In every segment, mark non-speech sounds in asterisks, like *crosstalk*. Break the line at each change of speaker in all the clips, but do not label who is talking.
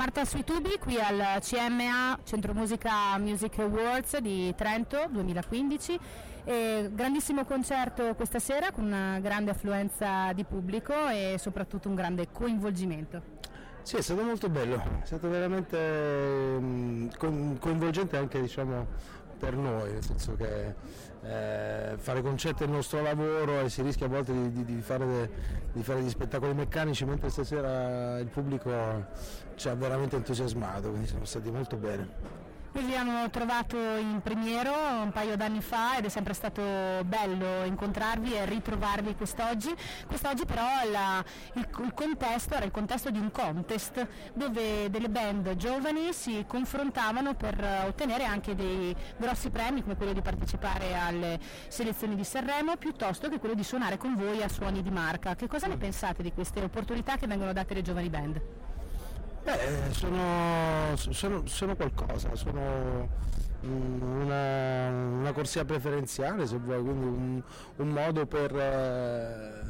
Marta sui tubi qui al CMA Centro Musica Music Awards di Trento 2015. E grandissimo concerto questa sera con una grande affluenza di pubblico e soprattutto un grande coinvolgimento.
Sì, è stato molto bello, è stato veramente mm, coinvolgente anche diciamo, per noi, nel senso che eh, fare concerti è il nostro lavoro e si rischia a volte di, di, di, fare, de, di, fare, degli spettacoli meccanici, mentre stasera il pubblico ci ha veramente entusiasmato, quindi siamo stati molto bene.
Vi abbiamo trovato in Primiero un paio d'anni fa ed è sempre stato bello incontrarvi e ritrovarvi quest'oggi. Quest'oggi però la, il, il, contesto era il contesto di un contest dove delle band giovani si confrontavano per ottenere anche dei grossi premi come quello di partecipare alle selezioni di Sanremo piuttosto che quello di suonare con voi a suoni di marca. Che cosa ne pensate di queste opportunità che vengono date alle giovani band?
Beh, sono, sono, sono qualcosa, sono una, una, corsia preferenziale se vuoi, quindi un, un modo per, eh,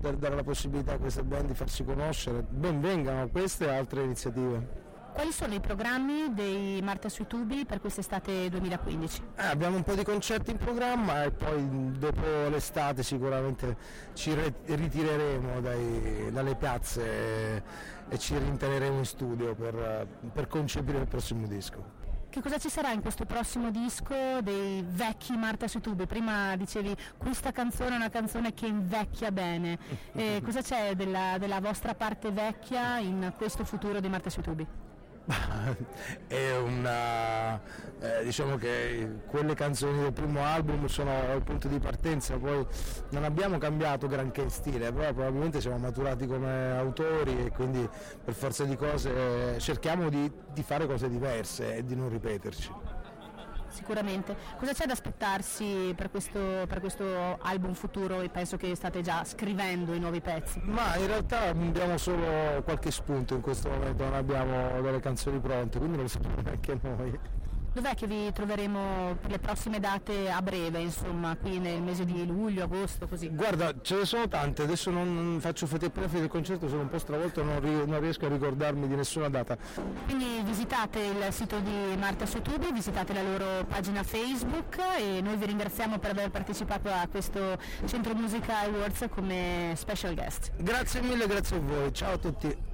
per, dare la possibilità a queste band di farsi conoscere. Ben vengano queste e altre iniziative.
Quali sono i programmi dei Marta sui tubi per quest'estate 2015?
Eh, abbiamo un po' di concerti in programma e poi dopo l'estate sicuramente ci ritireremo dai, dalle piazze e, e ci rinteneremo in studio per, per concepire il prossimo disco.
Che cosa ci sarà in questo prossimo disco dei vecchi Marta sui tubi? Prima dicevi questa canzone è una canzone che invecchia bene. *laughs* Eh, cosa c'è della, della vostra parte vecchia in questo futuro di Marta sui tubi? *laughs*
è una eh, diciamo che quelle canzoni del primo album sono il punto di partenza poi non abbiamo cambiato granché stile però probabilmente siamo maturati come autori e quindi per forza di cose eh, cerchiamo di, di fare cose diverse e di non ripeterci
sicuramente. Cosa c'è da aspettarsi per questo, per questo album futuro e penso che state già scrivendo i nuovi pezzi?
Ma in realtà abbiamo solo qualche spunto in questo momento, non abbiamo delle canzoni pronte, quindi non lo sappiamo neanche noi.
Dov'è che vi troveremo per le prossime date a breve, insomma, qui nel mese di luglio, agosto, così?
Guarda, ce ne sono tante, adesso non faccio finire il concerto, sono un po' stravolto, non, non, riesco a ricordarmi di nessuna data.
Quindi visitate il sito di Marta Sotubi, visitate la loro pagina Facebook e noi vi ringraziamo per aver partecipato a questo Centro Musica Awards come special guest.
Grazie mille, grazie a voi, ciao a tutti.